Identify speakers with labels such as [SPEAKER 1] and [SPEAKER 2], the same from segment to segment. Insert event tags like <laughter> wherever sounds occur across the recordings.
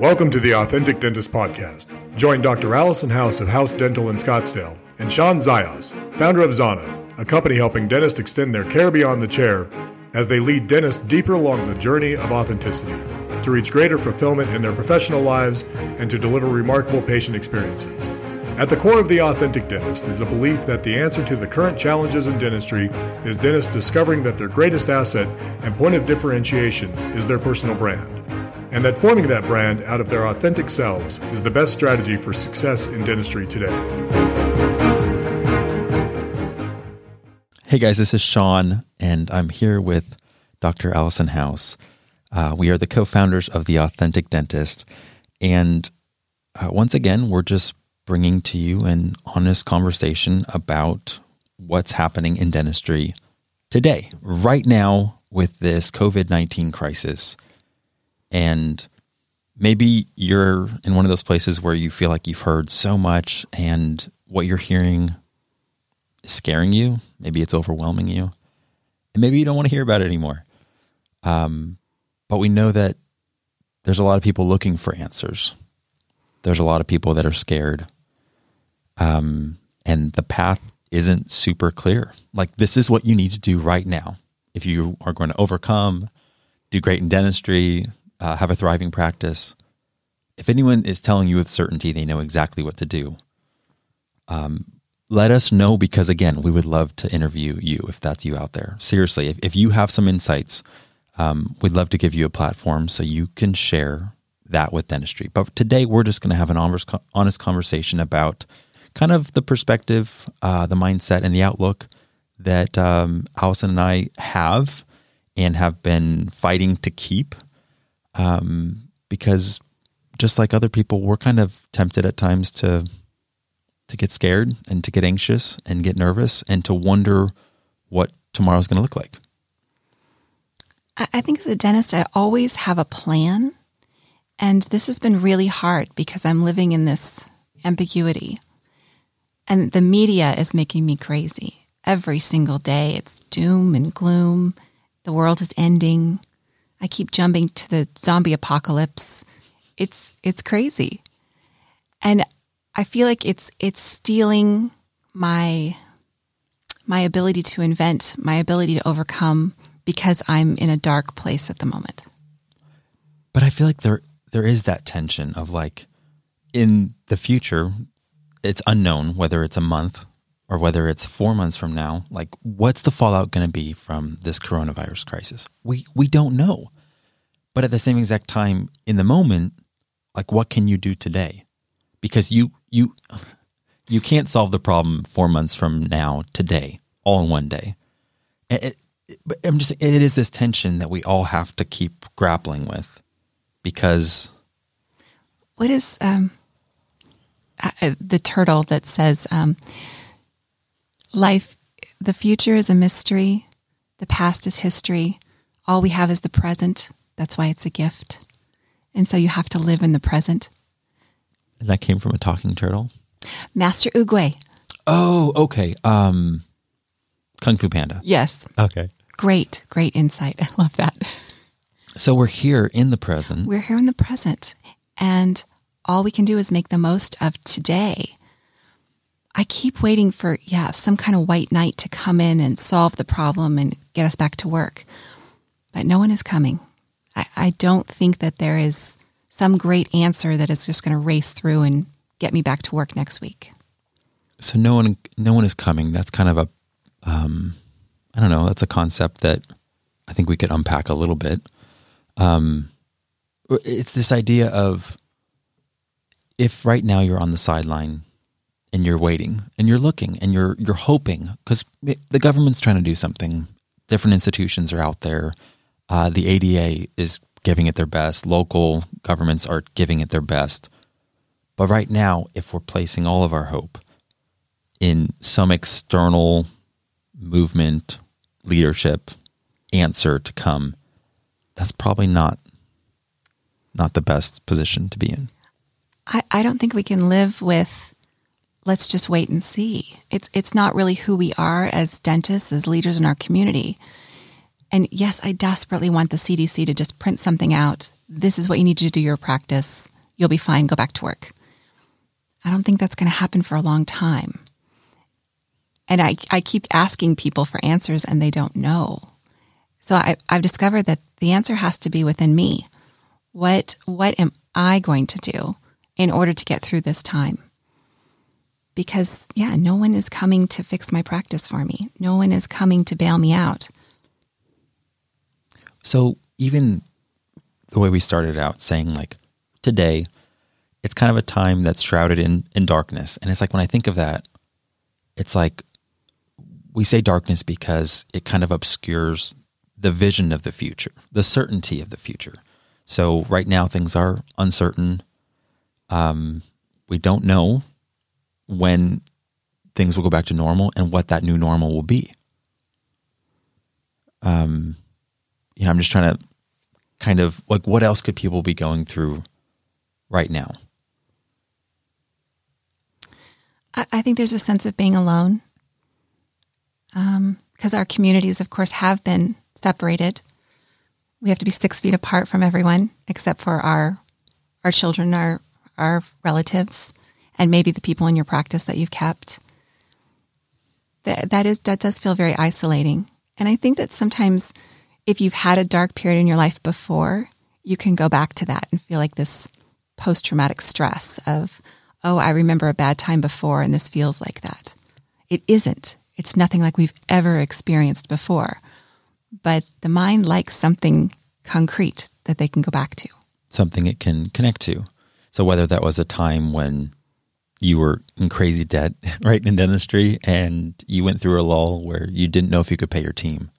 [SPEAKER 1] Welcome to the Authentic Dentist Podcast. Join Dr. Allison House of House Dental in Scottsdale and Shawn Zajas, founder of Zana, a company helping dentists extend their care beyond the chair as they lead dentists deeper along the journey of authenticity to reach greater fulfillment in their professional lives and to deliver remarkable patient experiences. At the core of the authentic dentist is a belief that the answer to the current challenges in dentistry is dentists discovering that their greatest asset and point of differentiation is their personal brand and that forming that brand out of their authentic selves is the best strategy for success in dentistry today.
[SPEAKER 2] Hey guys, this is Shawn, and I'm here with Dr. Allison House. Uh, we are the co founders of The Authentic Dentist. And uh, once again, we're just bringing to you an honest conversation about what's happening in dentistry today, right now, with this COVID 19 crisis. And maybe you're in one of those places where you feel like you've heard so much and what you're hearing is scaring you. Maybe it's overwhelming you. And maybe you don't want to hear about it anymore. Um, but we know that there's a lot of people looking for answers. There's a lot of people that are scared. Um, and the path isn't super clear. Like, this is what you need to do right now. If you are going to overcome, do great in dentistry, uh, have a thriving practice, if anyone is telling you with certainty they know exactly what to do, um, let us know because, again, we would love to interview you if that's you out there. Seriously, if, if you have some insights, um, we'd love to give you a platform so you can share that with dentistry. But today, we're just going to have an honest conversation about kind of the perspective, uh, the mindset, and the outlook that um, Allison and I have and have been fighting to keep um, because just like other people, we're kind of tempted at times to to get scared and to get anxious and get nervous and to wonder what tomorrow's going to look like.
[SPEAKER 3] I think as a dentist, I always have a plan. And this has been really hard because I'm living in this ambiguity. And the media is making me crazy. Every single day, it's doom and gloom. The world is ending. I keep jumping to the zombie apocalypse. It's it's crazy. And I feel like it's it's stealing my my ability to invent, my ability to overcome because I'm in a dark place at the moment.
[SPEAKER 2] But I feel like there there is that tension of like in the future it's unknown whether it's a month or whether it's four months from now, like what's the fallout going to be from this coronavirus crisis? We we don't know. But at the same exact time, in the moment, like what can you do today? Because you you <sighs> you can't solve the problem four months from now today, all in one day. It, it, but I'm just it is this tension that we all have to keep grappling with, because
[SPEAKER 3] what is um, the turtle that says um, life the future is a mystery. The past is history. All we have is the present. That's why it's a gift. And so you have to live in the present.
[SPEAKER 2] And that came from a talking turtle?
[SPEAKER 3] Master oogway
[SPEAKER 2] oh okay. Um kung fu panda.
[SPEAKER 3] Yes.
[SPEAKER 2] Okay.
[SPEAKER 3] Great great insight. <laughs> I love that.
[SPEAKER 2] So we're here in the present.
[SPEAKER 3] We're here in the present. And all we can do is make the most of today. I keep waiting for, yeah, some kind of white knight to come in and solve the problem and get us back to work. But no one is coming. I, I don't think that there is some great answer that is just going to race through and get me back to work next week.
[SPEAKER 2] So no one, no one is coming. That's kind of a, um, I don't know. That's a concept that I think we could unpack a little bit. Um, it's this idea of if right now you're on the sideline and you're waiting and you're looking and you're you're hoping because the government's trying to do something, different institutions are out there. Uh, the ADA is giving it their best. Local governments are giving it their best. But right now, if we're placing all of our hope in some external movement, leadership, answer to come, that's probably not not the best position to be in.
[SPEAKER 3] I, I don't think we can live with let's just wait and see. It's it's not really who we are as dentists, as leaders in our community. And yes, I desperately want the CDC to just print something out this is what you need to do your practice. You'll be fine. Go back to work. I don't think that's going to happen for a long time. And I, I keep asking people for answers and they don't know. So I, I've discovered that the answer has to be within me. What, what am I going to do in order to get through this time? Because, yeah, no one is coming to fix my practice for me. No one is coming to bail me out.
[SPEAKER 2] So, even the way we started out saying, like, today, it's kind of a time that's shrouded in, in darkness. And it's like when I think of that, it's like we say darkness because it kind of obscures the vision of the future, the certainty of the future. So right now things are uncertain. Um, we don't know when things will go back to normal and what that new normal will be. Um, you know, I'm just trying to kind of like what else could people be going through right now?
[SPEAKER 3] I, think there's a sense of being alone because um, our communities, of course, have been separated. We have to be six feet apart from everyone except for our our children, our our relatives, and maybe the people in your practice that you've kept. That that is that does feel very isolating, and I think that sometimes if you've had a dark period in your life before, you can go back to that and feel like this post traumatic stress of oh, I remember a bad time before and this feels like that. It isn't. It's nothing like we've ever experienced before. But the mind likes something concrete that they can go back to.
[SPEAKER 2] Something it can connect to. So whether that was a time when you were in crazy debt, <laughs> right, in dentistry, and you went through a lull where you didn't know if you could pay your team.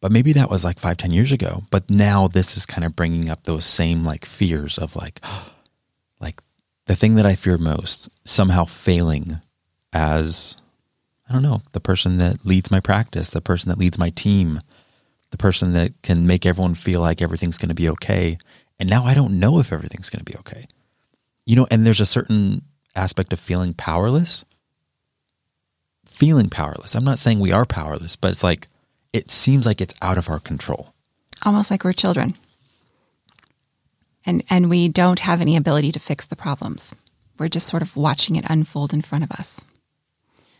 [SPEAKER 2] But maybe that was like five, ten years ago. But now this is kind of bringing up those same like fears of like, <gasps> like the thing that I fear most somehow failing as, I don't know, the person that leads my practice, the person that leads my team, the person that can make everyone feel like everything's going to be okay. And now I don't know if everything's going to be okay. You know, and there's a certain aspect of feeling powerless. Feeling powerless. I'm not saying we are powerless, but it's like, it seems like it's out of our control.
[SPEAKER 3] Almost like we're children and and we don't have any ability to fix the problems. We're just sort of watching it unfold in front of us.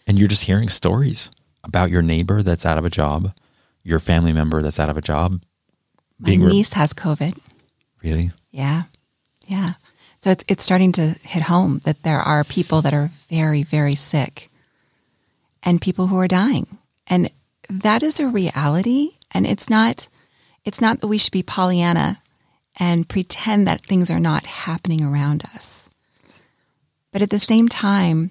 [SPEAKER 2] And you're just hearing stories about your neighbor that's out of a job, your family member that's out of a job.
[SPEAKER 3] My niece re- has COVID.
[SPEAKER 2] Really?
[SPEAKER 3] Yeah. Yeah. So it's it's starting to hit home that there are people that are very very sick and people who are dying. And that is a reality and it's not it's not that we should be Pollyanna and pretend that things are not happening around us. But at the same time,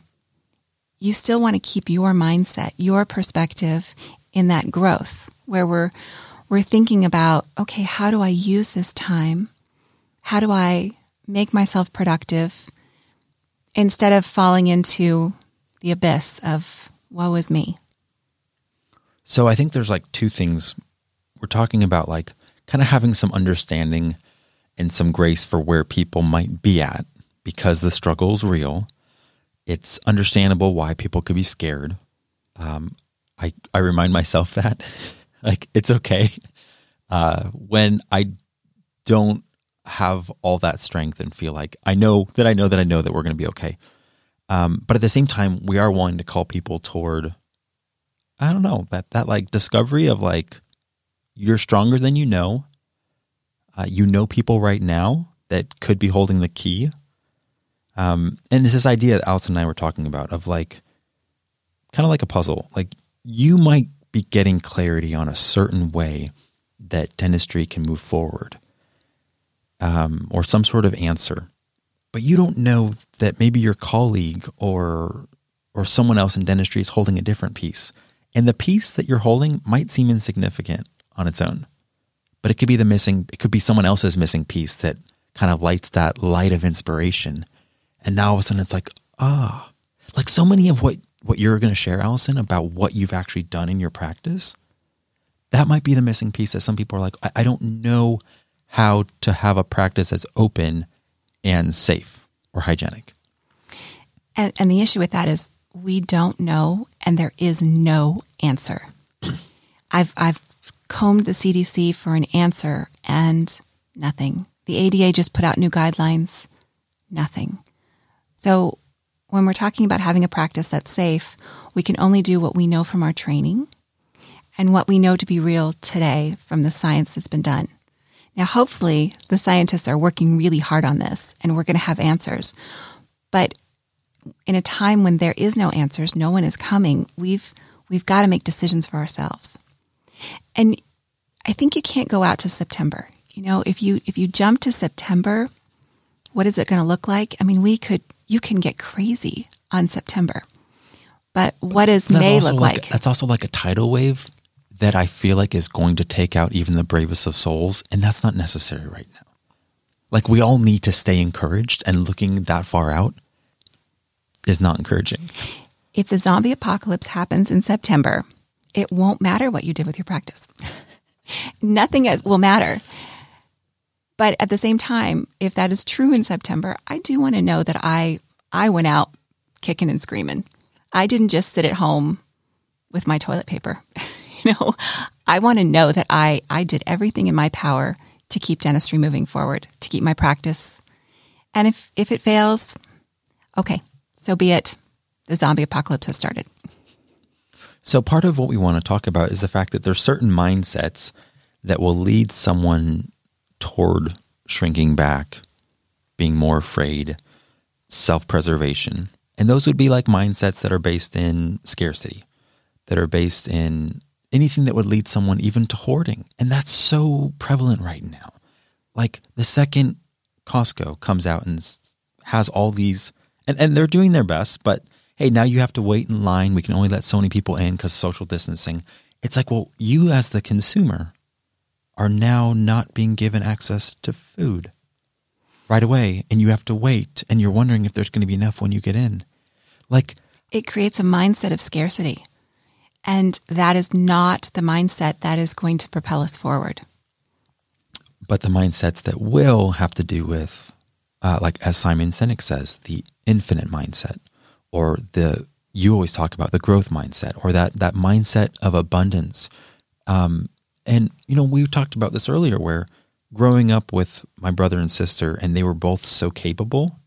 [SPEAKER 3] you still want to keep your mindset, your perspective in that growth where we're we're thinking about, okay, how do I use this time? How do I make myself productive instead of falling into the abyss of woe is me?
[SPEAKER 2] So I think there's like two things we're talking about like kind of having some understanding and some grace for where people might be at because the struggle is real. It's understandable why people could be scared. Um, I I remind myself <laughs> that like it's okay uh, when I don't have all that strength and feel like I know that I know that I know that we're going to be okay. Um, but at the same time, we are wanting to call people toward I don't know that that like discovery of like you're stronger than you know uh, you know people right now that could be holding the key. Um, and it's this idea that Allison and I were talking about of like, kind of like a puzzle. Like you might be getting clarity on a certain way that dentistry can move forward, um, or some sort of answer, but you don't know that maybe your colleague or or someone else in dentistry is holding a different piece, and the piece that you're holding might seem insignificant on its own but it could be the missing, it could be someone else's missing piece that kind of lights that light of inspiration. And now all of a sudden it's like, ah, like so many of what, what you're going to share, Allison, about what you've actually done in your practice, that might be the missing piece that some people are like, I, I don't know how to have a practice that's open and safe or hygienic.
[SPEAKER 3] And, and the issue with that is we don't know, and there is no answer. <clears throat> I've I've combed the CDC for an answer and nothing. The ADA just put out new guidelines. Nothing. So when we're talking about having a practice that's safe, we can only do what we know from our training and what we know to be real today from the science that's been done. Now, hopefully, the scientists are working really hard on this and we're going to have answers. But in a time when there is no answers, no one is coming, we've, we've got to make decisions for ourselves. And I think you can't go out to September. You know, if you if you jump to September, what is it going to look like? I mean, we could you can get crazy on September. But what does May look
[SPEAKER 2] like,
[SPEAKER 3] like?
[SPEAKER 2] That's also like a tidal wave that I feel like is going to take out even the bravest of souls, and that's not necessary right now. Like we all need to stay encouraged, and looking that far out is not encouraging.
[SPEAKER 3] If the zombie apocalypse happens in September, it won't matter what you did with your practice. <laughs> Nothing will matter. But at the same time, if that is true in September, I do want to know that I I went out kicking and screaming. I didn't just sit at home with my toilet paper. <laughs> <laughs> you know, I want to know that I I did everything in my power to keep dentistry moving forward, to keep my practice. And if if it fails, okay, so be it. The zombie apocalypse has started.
[SPEAKER 2] So part of what we want to talk about is the fact that there's certain mindsets that will lead someone toward shrinking back, being more afraid, self-preservation. And those would be like mindsets that are based in scarcity, that are based in anything that would lead someone even to hoarding. And that's so prevalent right now. Like the second Costco comes out and has all these and, and they're doing their best, but hey, now you have to wait in line. We can only let so many people in because social distancing. It's like, well, you as the consumer are now not being given access to food right away, and you have to wait, and you're wondering if there's going to be enough when you get in. Like,
[SPEAKER 3] it creates a mindset of scarcity. And that is not the mindset that is going to propel us forward.
[SPEAKER 2] But the mindsets that will have to do with, uh, like as Simon Sinek says, the infinite mindset, or the you always talk about the growth mindset, or that that mindset of abundance. Um, and you know, we talked about this earlier, where growing up with my brother and sister, and they were both so capable.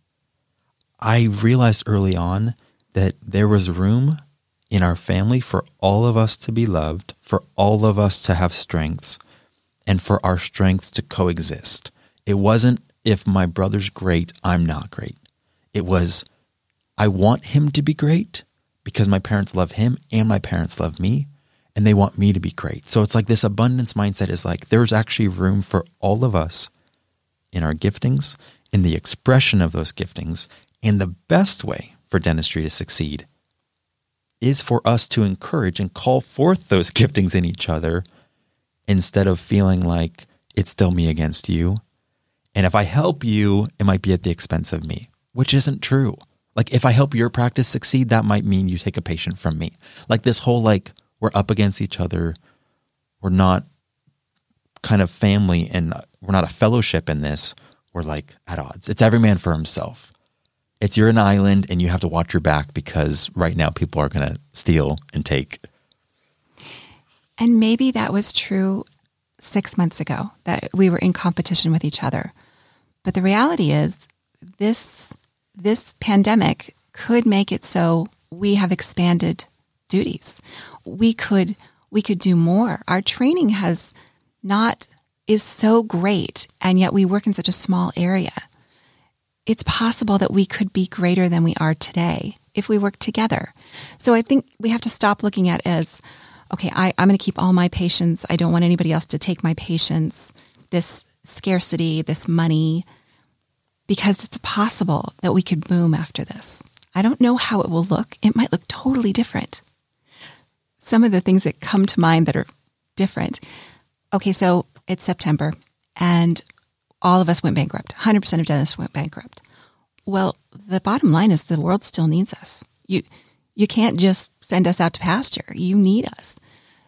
[SPEAKER 2] I realized early on that there was room in our family for all of us to be loved, for all of us to have strengths, and for our strengths to coexist. It wasn't if my brother's great, I'm not great. It was I want him to be great because my parents love him and my parents love me and they want me to be great. So it's like this abundance mindset is like there's actually room for all of us in our giftings, in the expression of those giftings. And the best way for dentistry to succeed is for us to encourage and call forth those <laughs> giftings in each other instead of feeling like it's still me against you. And if I help you, it might be at the expense of me, which isn't true. Like if I help your practice succeed, that might mean you take a patient from me. Like this whole like we're up against each other. We're not kind of family and we're not a fellowship in this. We're like at odds. It's every man for himself. It's you're an island and you have to watch your back because right now people are going to steal and take.
[SPEAKER 3] And maybe that was true six months ago that we were in competition with each other. But the reality is this this pandemic could make it so we have expanded duties. We could we could do more. Our training has not is so great and yet we work in such a small area. It's possible that we could be greater than we are today if we work together. So I think we have to stop looking at as okay, I, I'm going to keep all my patients. I don't want anybody else to take my patients. This scarcity, this money, because it's possible that we could boom after this. I don't know how it will look. It might look totally different. Some of the things that come to mind that are different. Okay, so it's September and all of us went bankrupt. 100% of dentists went bankrupt. Well, the bottom line is the world still needs us. You you can't just send us out to pasture. You need us.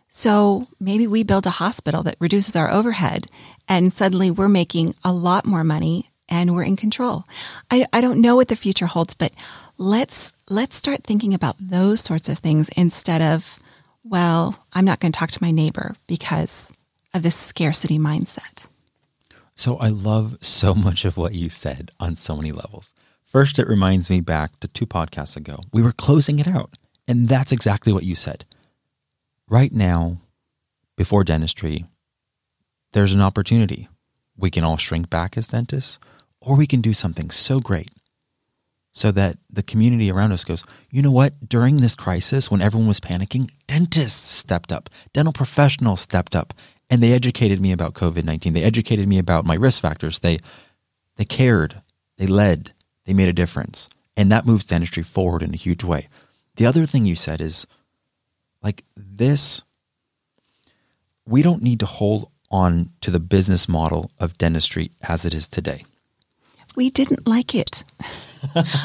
[SPEAKER 3] So maybe we build a hospital that reduces our overhead and suddenly we're making a lot more money and we're in control. I, I don't know what the future holds, but let's let's start thinking about those sorts of things instead of, well, I'm not going to talk to my neighbor because of this scarcity mindset.
[SPEAKER 2] So I love so <laughs> much of what you said on so many levels. First, it reminds me back to two podcasts ago. We were closing it out, and that's exactly what you said. Right now, before dentistry, there's an opportunity. We can all shrink back as dentists, or we can do something so great so that the community around us goes, you know what? During this crisis, when everyone was panicking, dentists stepped up, dental professionals stepped up, and they educated me about COVID 19. They educated me about my risk factors. They, they cared, they led, they made a difference. And that moves dentistry forward in a huge way. The other thing you said is like this, we don't need to hold on to the business model of dentistry as it is today.
[SPEAKER 3] We didn't like it.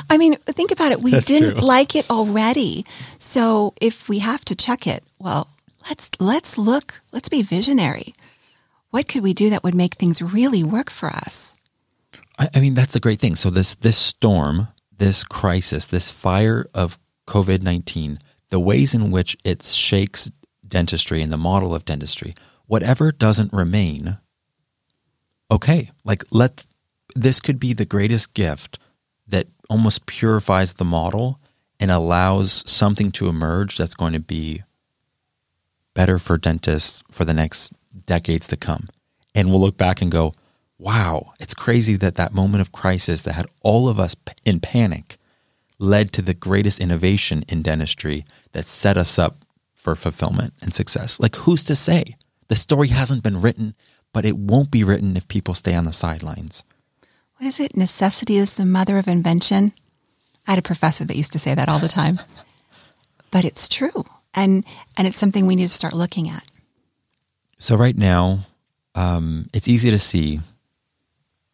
[SPEAKER 3] I mean, think about it. We <laughs>
[SPEAKER 2] That's
[SPEAKER 3] didn't
[SPEAKER 2] true.
[SPEAKER 3] like it already. So if we have to check it, well, let's let's look. Let's be visionary. What could we do that would make things really work for us?
[SPEAKER 2] I, I mean, that's the great thing. So this this storm, this crisis, this fire of COVID nineteen, the ways in which it shakes dentistry and the model of dentistry, whatever doesn't remain, okay, like let this could be the greatest gift that almost purifies the model and allows something to emerge that's going to be better for dentists for the next decades to come. And we'll look back and go, wow, it's crazy that that moment of crisis that had all of us in panic led to the greatest innovation in dentistry that set us up for fulfillment and success. Like, who's to say? The story hasn't been written, but it won't be written if people stay on the sidelines.
[SPEAKER 3] What is it? Necessity is the mother of invention. I had a professor that used to say that all the time. But it's true. And and it's something we need to start looking at.
[SPEAKER 2] So right now, um, it's easy to see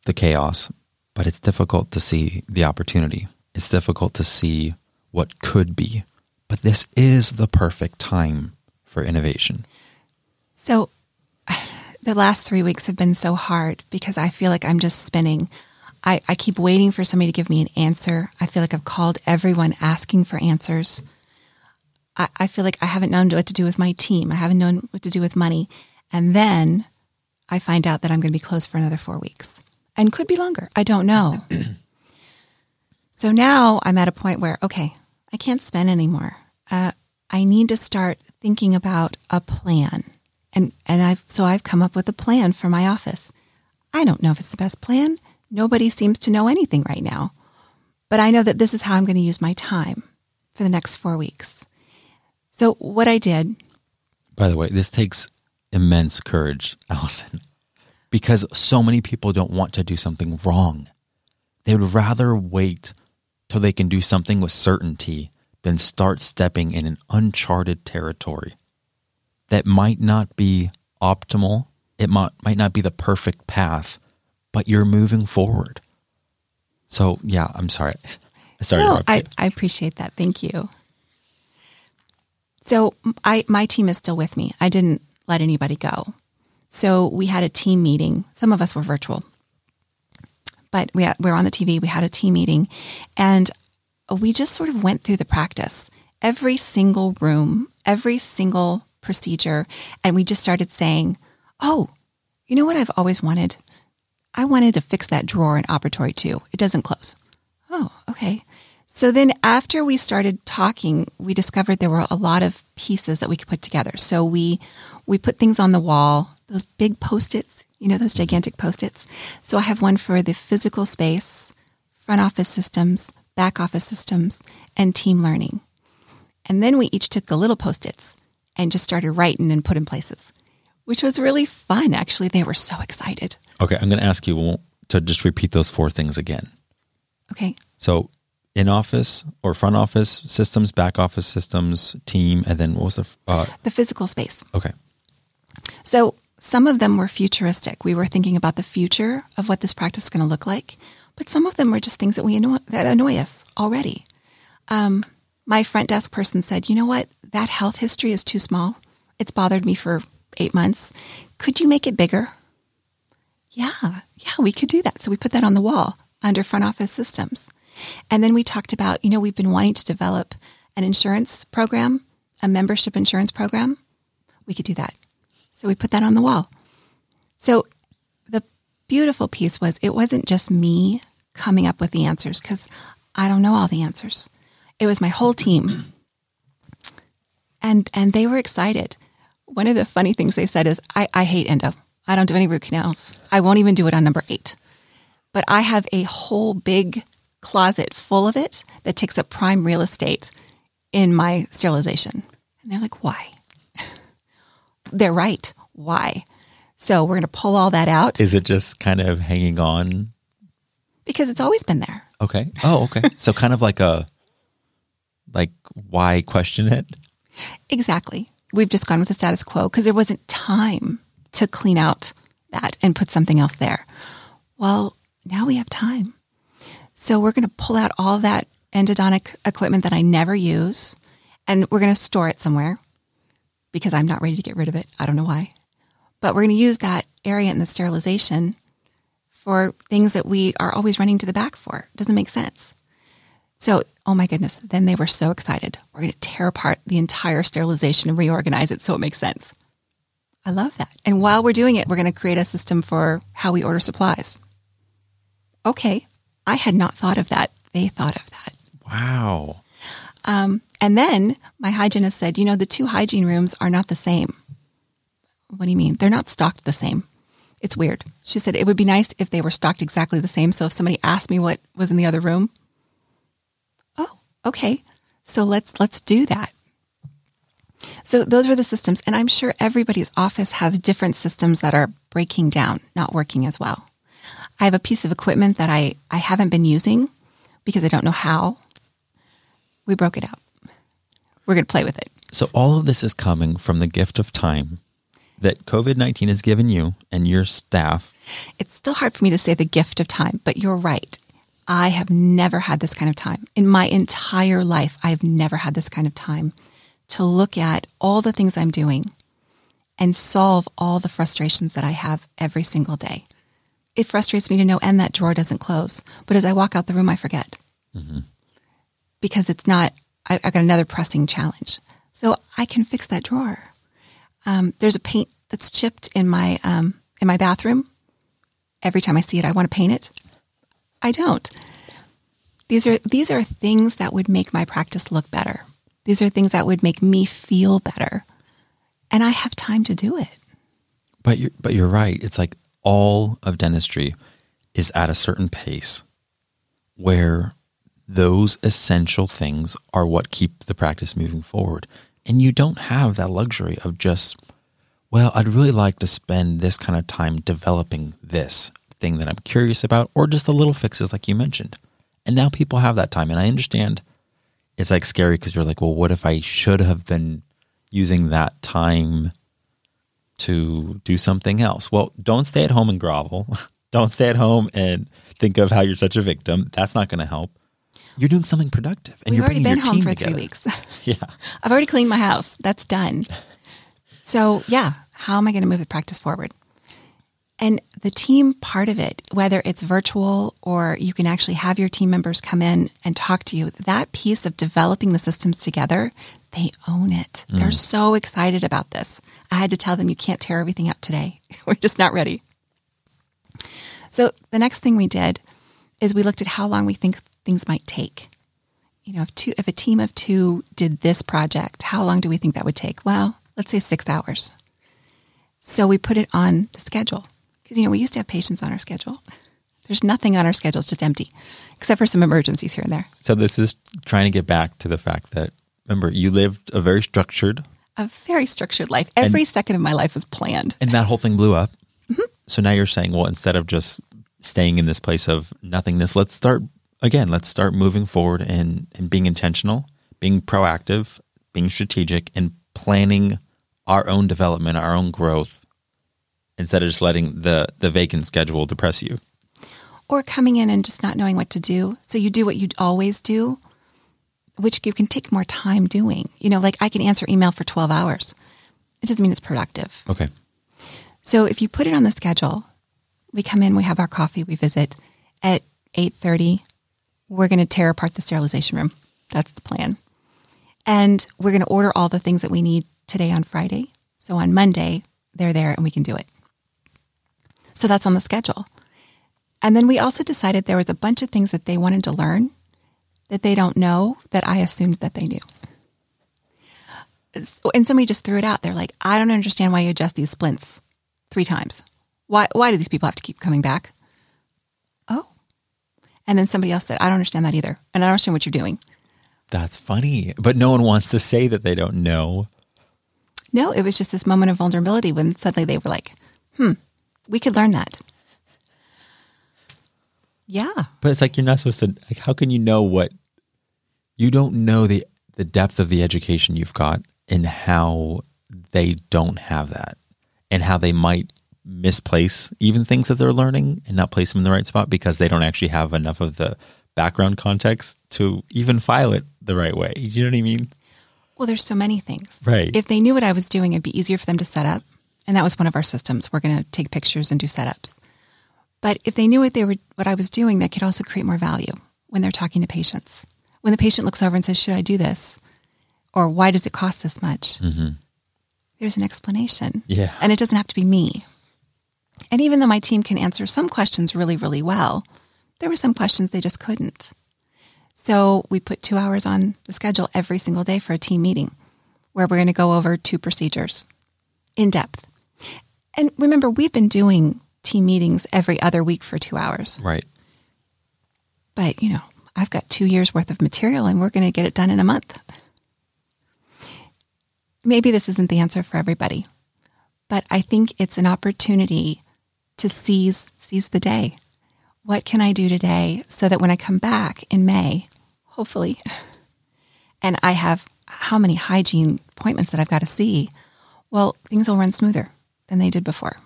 [SPEAKER 2] the chaos, but it's difficult to see the opportunity. It's difficult to see what could be. But this is the perfect time for innovation.
[SPEAKER 3] So <sighs> the last three weeks have been so hard because I feel like I'm just spinning. I, I keep waiting for somebody to give me an answer. I feel like I've called everyone asking for answers. I, I feel like I haven't known what to do with my team. I haven't known what to do with money. And then I find out that I'm going to be closed for another four weeks and could be longer. I don't know. <clears throat> so now I'm at a point where, okay, I can't spend anymore. Uh, I need to start thinking about a plan. And, and I've, so I've come up with a plan for my office. I don't know if it's the best plan. Nobody seems to know anything right now. But I know that this is how I'm going to use my time for the next four weeks. So what I did,
[SPEAKER 2] By the way, this takes immense courage, <laughs> Allison, because so many people don't want to do something wrong. They would rather wait till they can do something with certainty than start stepping in an uncharted territory that might not be optimal. It might, might not be the perfect path, but you're moving forward. So, yeah, I'm sorry. <laughs> Sorry to
[SPEAKER 3] No, I. I appreciate that. Thank you. So I my team is still with me. I didn't let anybody go. So we had a team meeting. Some of us were virtual, but we had, we were on the TV. We had a team meeting, and we just sort of went through the practice, every single room, every single procedure, and we just started saying, "Oh, you know what I've always wanted? I wanted to fix that drawer in operatory two. It doesn't close." Oh, okay. So then after we started talking, we discovered there were a lot of pieces that we could put together. So we we put things on the wall, those big post-its, you know, those gigantic post-its. So I have one for the physical space, front office systems, back office systems, and team learning. And then we each took the little post-its and just started writing and put in places, which was really fun. Actually, they were so excited.
[SPEAKER 2] Okay, I'm going to ask you to just repeat those four things again.
[SPEAKER 3] Okay.
[SPEAKER 2] So in office or front office systems, back office systems, team, and then what was the uh,
[SPEAKER 3] The physical space.
[SPEAKER 2] okay?
[SPEAKER 3] So some of them were futuristic. We were thinking about the future of what this practice is going to look like, but some of them were just things that we annoy, that annoy us already. Um, my front desk person said, "You know what? That health history is too small. It's bothered me for eight months. Could you make it bigger?" Yeah, yeah, we could do that. So we put that on the wall under front office systems. And then we talked about, you know, we've been wanting to develop an insurance program, a membership insurance program. We could do that. So we put that on the wall. So the beautiful piece was it wasn't just me coming up with the answers because I don't know all the answers. It was my whole team. And and they were excited. One of the funny things they said is, I, I hate endo. I don't do any root canals. I won't even do it on number eight. But I have a whole big closet full of it that takes up prime real estate in my sterilization. And they're like, why? <laughs> they're right. Why? So we're going to pull all that out
[SPEAKER 2] Is it just kind of hanging on?
[SPEAKER 3] because it's always been there.
[SPEAKER 2] Okay. Oh, okay. <laughs> so kind of like a like why question it?
[SPEAKER 3] Exactly. We've just gone with the status quo because there wasn't time to clean out that and put something else there. Well, now we have time. So we're going to pull out all that endodontic equipment that I never use and we're going to store it somewhere because I'm not ready to get rid of it. I don't know why. But we're going to use that area in the sterilization for things that we are always running to the back for. Doesn't make sense. So, oh my goodness, then they were so excited. We're going to tear apart the entire sterilization and reorganize it so it makes sense. I love that. And while we're doing it, we're going to create a system for how we order supplies. Okay, I had not thought of that. They thought of that.
[SPEAKER 2] Wow.
[SPEAKER 3] Um, and then my hygienist said, you know, the two hygiene rooms are not the same. What do you mean? They're not stocked the same. It's weird. She said it would be nice if they were stocked exactly the same. So if somebody asked me what was in the other room, oh, okay. So let's let's do that. So those were the systems, and I'm sure everybody's office has different systems that are breaking down, not working as well. I have a piece of equipment that I, I haven't been using because I don't know how. We broke it out. We're going to play with it.
[SPEAKER 2] So all of this is coming from the gift of time that COVID-19 has given you and your staff.
[SPEAKER 3] It's still hard for me to say the gift of time, but you're right. I have never had this kind of time. In my entire life, I've never had this kind of time to look at all the things I'm doing and solve all the frustrations that I have every single day. It frustrates me to no end that drawer doesn't close, but as I walk out the room, I forget because it's not, I, I got another pressing challenge. So I can fix that drawer. Um, there's a paint that's chipped in my um, in my bathroom. Every time I see it, I want to paint it. I don't. These are these are things that would make my practice look better. These are things that would make me feel better, and I have time to do it.
[SPEAKER 2] But you're, but you're right. It's like all of dentistry is at a certain pace where those essential things are what keep the practice moving forward. And you don't have that luxury of just, well, I'd really like to spend this kind of time developing this thing that I'm curious about, or just the little fixes like you mentioned. And now people have that time. And I understand it's like scary because you're like, well, what if I should have been using that time to do something else? Well, don't stay at home and grovel. <laughs> don't stay at home and think of how you're such a victim. That's not going to help. You're doing something productive, and
[SPEAKER 3] We've
[SPEAKER 2] you're
[SPEAKER 3] already been
[SPEAKER 2] your
[SPEAKER 3] home for
[SPEAKER 2] together.
[SPEAKER 3] three weeks. <laughs> <laughs>
[SPEAKER 2] Yeah,
[SPEAKER 3] I've already cleaned my house. That's done. So, yeah, how am I going to move the practice forward? And the team part of it, whether it's virtual or you can actually have your team members come in and talk to you, that piece of developing the systems together, they own it. Mm. They're so excited about this. I had to tell them you can't tear everything up today. <laughs> We're just not ready. So, the next thing we did is we looked at how long we think things might take you know, if two, if a team of two did this project, how long do we think that would take? Well, let's say six hours. So we put it on the schedule because, you know, we used to have patients on our schedule. There's nothing on our schedule. It's just empty, except for some emergencies here and there.
[SPEAKER 2] So this is trying to get back to the fact that remember you lived a very structured,
[SPEAKER 3] A very structured life. Every second of my life was planned.
[SPEAKER 2] and that whole thing blew up. Mm-hmm. So now you're saying, well, instead of just staying in this place of nothingness, let's start again. Let's start moving forward and and being intentional, being proactive, being strategic, and planning our own development, our own growth, instead of just letting the the vacant schedule depress you.
[SPEAKER 3] Or coming in and just not knowing what to do. So you do what you'd always do, which you can take more time doing. You know, like I can answer email for 12 hours. It doesn't mean it's productive.
[SPEAKER 2] Okay.
[SPEAKER 3] So if you put it on the schedule, we come in, we have our coffee, we visit at 8:30. We're going to tear apart the sterilization room. That's the plan. And we're going to order all the things that we need today on Friday. So on Monday, they're there and we can do it. So that's on the schedule. And then we also decided there was a bunch of things that they wanted to learn that they don't know that I assumed that they knew. And somebody just threw it out. They're like, I don't understand why you adjust these splints three times. Why, why do these people have to keep coming back? Oh. And then somebody else said, I don't understand that either. And I don't understand what you're doing.
[SPEAKER 2] That's funny. But no one wants to say that they don't know.
[SPEAKER 3] No, it was just this moment of vulnerability when suddenly they were like, hmm, we could learn that. Yeah.
[SPEAKER 2] But it's like you're not supposed to like how can you know what you don't know the the depth of the education you've got and how they don't have that and how they might misplace even things that they're learning and not place them in the right spot because they don't actually have enough of the background context to even file it the right way. You know what I mean?
[SPEAKER 3] Well, there's so many things.
[SPEAKER 2] Right.
[SPEAKER 3] If they knew what I was doing, it'd be easier for them to set up. And that was one of our systems. We're going to take pictures and do setups. But if they knew what they were, what I was doing, that could also create more value when they're talking to patients. When the patient looks over and says, "Should I do this?" or "Why does it cost this much?" Mm-hmm. There's an explanation.
[SPEAKER 2] Yeah.
[SPEAKER 3] And it doesn't have to be me. And even though my team can answer some questions really, really well, there were some questions they just couldn't. So we put two hours on the schedule every single day for a team meeting where we're going to go over two procedures in depth. And remember, we've been doing team meetings every other week for two hours.
[SPEAKER 2] Right.
[SPEAKER 3] But, you know, I've got two years worth of material and we're going to get it done in a month. Maybe this isn't the answer for everybody, but I think it's an opportunity to seize seize the day. What can I do today so that when I come back in May, hopefully, <laughs> and I have how many hygiene appointments that I've got to see, well, things will run smoother than they did before.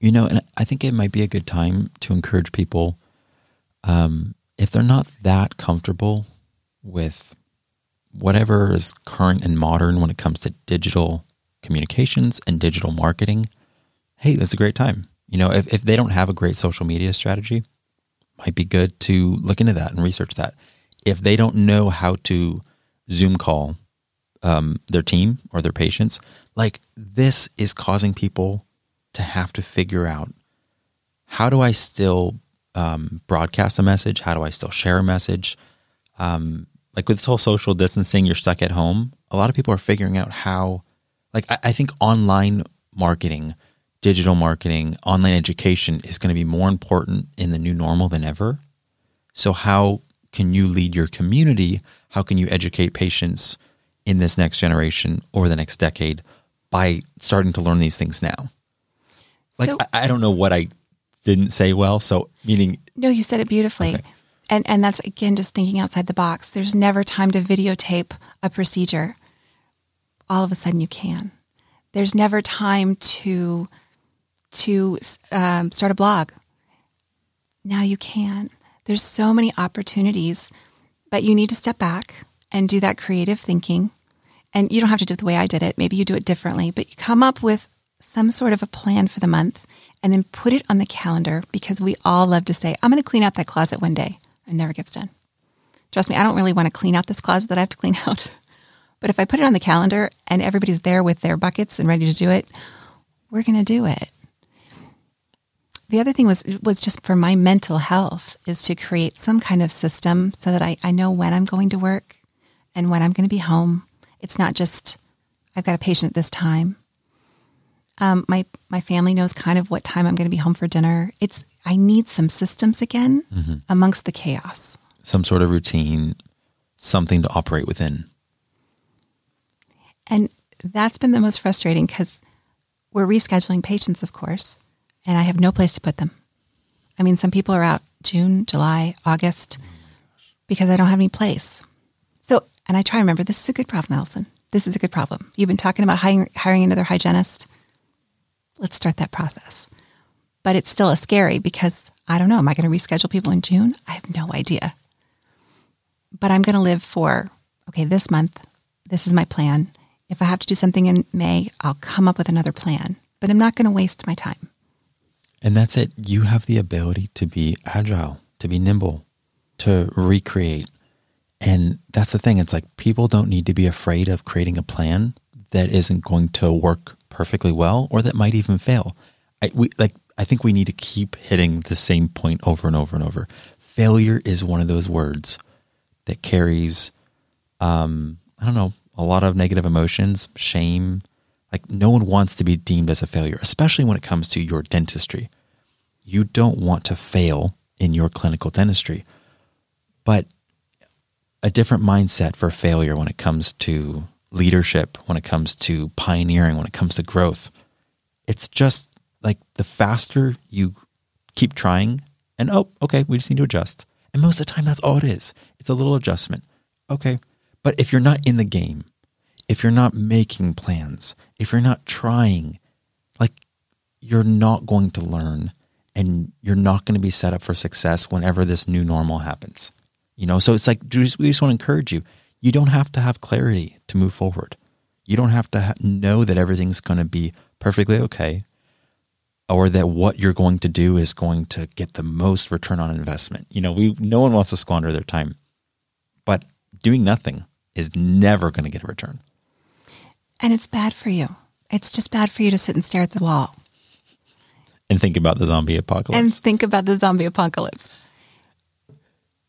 [SPEAKER 2] You know, and I think it might be a good time to encourage people um, if they're not that comfortable with whatever is current and modern when it comes to digital communications and digital marketing, hey, that's a great time. You know, if, if they don't have a great social media strategy, might be good to look into that and research that. If they don't know how to Zoom call um, their team or their patients, like this is causing people to have to figure out how do I still um, broadcast a message? How do I still share a message? Um, like with this whole social distancing, you're stuck at home. A lot of people are figuring out how, like, I, I think online marketing, digital marketing, online education is going to be more important in the new normal than ever. So, how can you lead your community? How can you educate patients in this next generation or the next decade by starting to learn these things now? Like,
[SPEAKER 3] So-
[SPEAKER 2] I, I don't know what I didn't say well. So, meaning,
[SPEAKER 3] No, you said it beautifully.
[SPEAKER 2] Okay.
[SPEAKER 3] And and that's again just thinking outside the box. There's never time to videotape a procedure. All of a sudden you can. There's never time to to um, start a blog. Now you can. There's so many opportunities, but you need to step back and do that creative thinking. And you don't have to do it the way I did it. Maybe you do it differently, but you come up with some sort of a plan for the month and then put it on the calendar because we all love to say, I'm going to clean out that closet one day. It never gets done. Trust me, I don't really want to clean out this closet that I have to clean <laughs> out. But if I put it on the calendar and everybody's there with their buckets and ready to do it, we're going to do it. The other thing was was just for my mental health is to create some kind of system so that I, I know when I'm going to work and when I'm going to be home. It's not just I've got a patient at this time. Um, my my family knows kind of what time I'm going to be home for dinner. It's I need some systems again amongst the chaos.
[SPEAKER 2] some sort of routine, something to operate within.
[SPEAKER 3] And that's been the most frustrating because we're rescheduling patients, of course, and I have no place to put them. I mean, some people are out June, July, August because I don't have any place. So, and I try to remember this is a good problem, Allison. This is a good problem. You've been talking about hiring, hiring another hygienist. Let's start that process. But it's still a scary because I don't know. Am I going to reschedule people in June? I have no idea. But I'm going to live for, okay, this month, this is my plan. If I have to do something in May, I'll come up with another plan. But I'm not going to waste my time.
[SPEAKER 2] And that's it. You have the ability to be agile, to be nimble, to recreate. And that's the thing. It's like people don't need to be afraid of creating a plan that isn't going to work perfectly well or that might even fail. I, we, like I think we need to keep hitting the same point over and over and over. Failure is one of those words that carries, um, I don't know, a lot of negative emotions, shame. Like, no one wants to be deemed as a failure, especially when it comes to your dentistry. You don't want to fail in your clinical dentistry. But a different mindset for failure when it comes to leadership, when it comes to pioneering, when it comes to growth. It's just like the faster you keep trying, and oh, okay, we just need to adjust. And most of the time, that's all it is. It's a little adjustment. Okay. But if you're not in the game, if you're not making plans, if you're not trying, like you're not going to learn and you're not going to be set up for success whenever this new normal happens. You know, so it's like we just, want to encourage you. You don't have to have clarity to move forward. You don't have to ha- know that everything's going to be perfectly okay or that what you're going to do is going to get the most return on investment. You know, we no one wants to squander their time. But doing nothing is never going to get a return.
[SPEAKER 3] And it's bad for you. It's just bad for you to sit and stare at the wall
[SPEAKER 2] and think about the zombie apocalypse.
[SPEAKER 3] And think about the zombie apocalypse.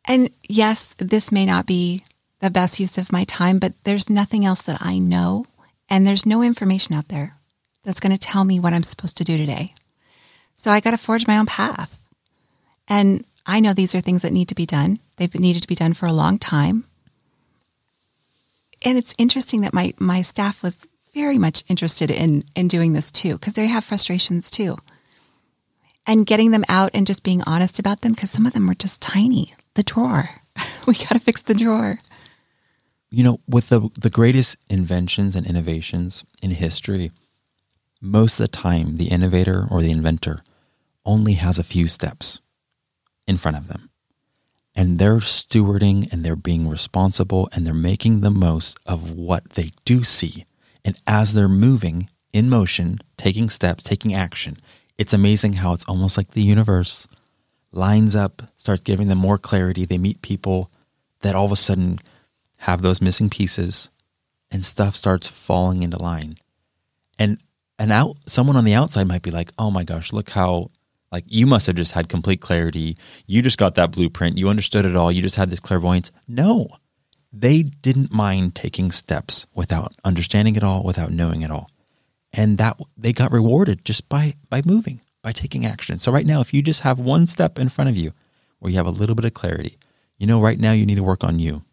[SPEAKER 3] And yes, this may not be the best use of my time, but there's nothing else that I know. And there's no information out there that's going to tell me what I'm supposed to do today. So I got to forge my own path. And I know these are things that need to be done. They've needed to be done for a long time. And it's interesting that my, my staff was very much interested in, in doing this too, because they have frustrations too. And getting them out and just being honest about them, because some of them were just tiny. The drawer. <laughs> we got to fix the drawer.
[SPEAKER 2] You know, with the, the greatest inventions and innovations in history, most of the time the innovator or the inventor only has a few steps in front of them. And they're stewarding and they're being responsible and they're making the most of what they do see. And as they're moving in motion, taking steps, taking action, it's amazing how it's almost like the universe lines up, starts giving them more clarity. They meet people that all of a sudden have those missing pieces and stuff starts falling into line. And and out someone on the outside might be like, "Oh my gosh, look how like you must have just had complete clarity. You just got that blueprint. You understood it all. You just had this clairvoyance." No. They didn't mind taking steps without understanding it all, without knowing it all. And that they got rewarded just by by moving, by taking action. So right now if you just have one step in front of you where you have a little bit of clarity, you know right now you need to work on you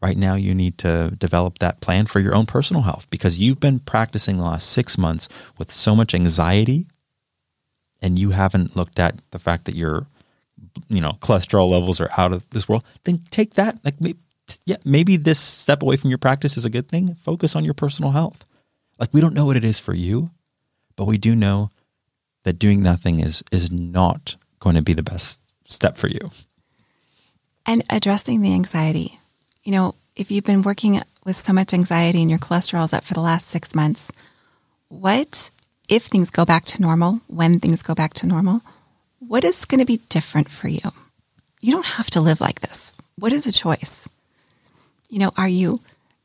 [SPEAKER 2] right now you need to develop that plan for your own personal health because you've been practicing the last six months with so much anxiety and you haven't looked at the fact that your you know cholesterol levels are out of this world then take that like yeah maybe this step away from your practice is a good thing. Focus on your personal health. Like we don't know what it is for you but we do know that doing nothing is is not going to be the best step for you.
[SPEAKER 3] And addressing the anxiety you know, if you've been working with so much anxiety and your cholesterol's up for the last six months, what if things go back to normal, when things go back to normal, what is going to be different for you? You don't have to live like this. What is a choice? You know, are you,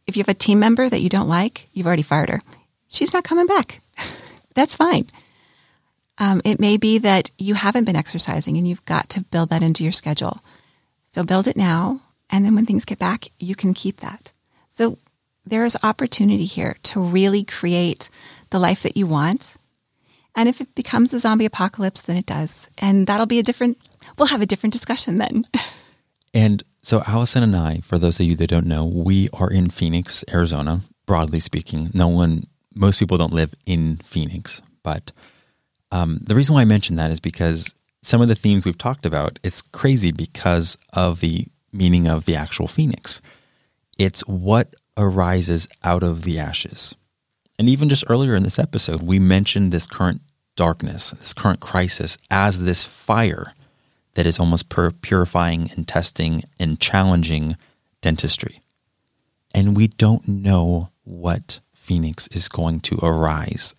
[SPEAKER 3] if you have a team member that you don't like, you've already fired her. She's not coming back. <laughs> That's fine. Um, it may be that you haven't been exercising and you've got to build that into your schedule. So build it now and then when things get back, you can keep that. So there is opportunity here to really create the life that you want. And if it becomes a zombie apocalypse, then it does. And that'll be a different, we'll have a different discussion then. <laughs>
[SPEAKER 2] and so Allison and I, for those of you that don't know, we are in Phoenix, Arizona, broadly speaking. No one, most people don't live in Phoenix. But um, the reason why I mention that is because some of the themes we've talked about, it's crazy because of the meaning of the actual phoenix. It's what arises out of the ashes. And even just earlier in this episode, we mentioned this current darkness, this current crisis, as this fire that is almost purifying and testing and challenging dentistry. And we don't know what Phoenix is going to arise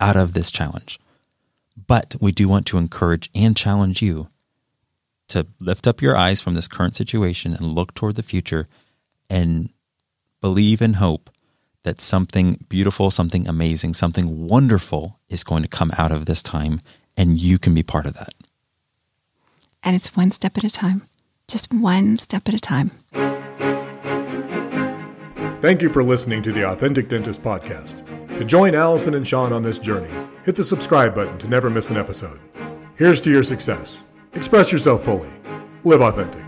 [SPEAKER 2] out of this challenge. But we do want to encourage and challenge you to lift up your eyes from this current situation and look toward the future and believe and hope that something beautiful, something amazing, something wonderful is going to come out of this time and you can be part of that.
[SPEAKER 3] And it's one step at a time, just one step at a time.
[SPEAKER 1] Thank you for listening to the Authentic Dentist Podcast. To join Allison and Shawn on this journey, hit the subscribe button to never miss an episode. Here's to your success. Express yourself fully. Live authentic.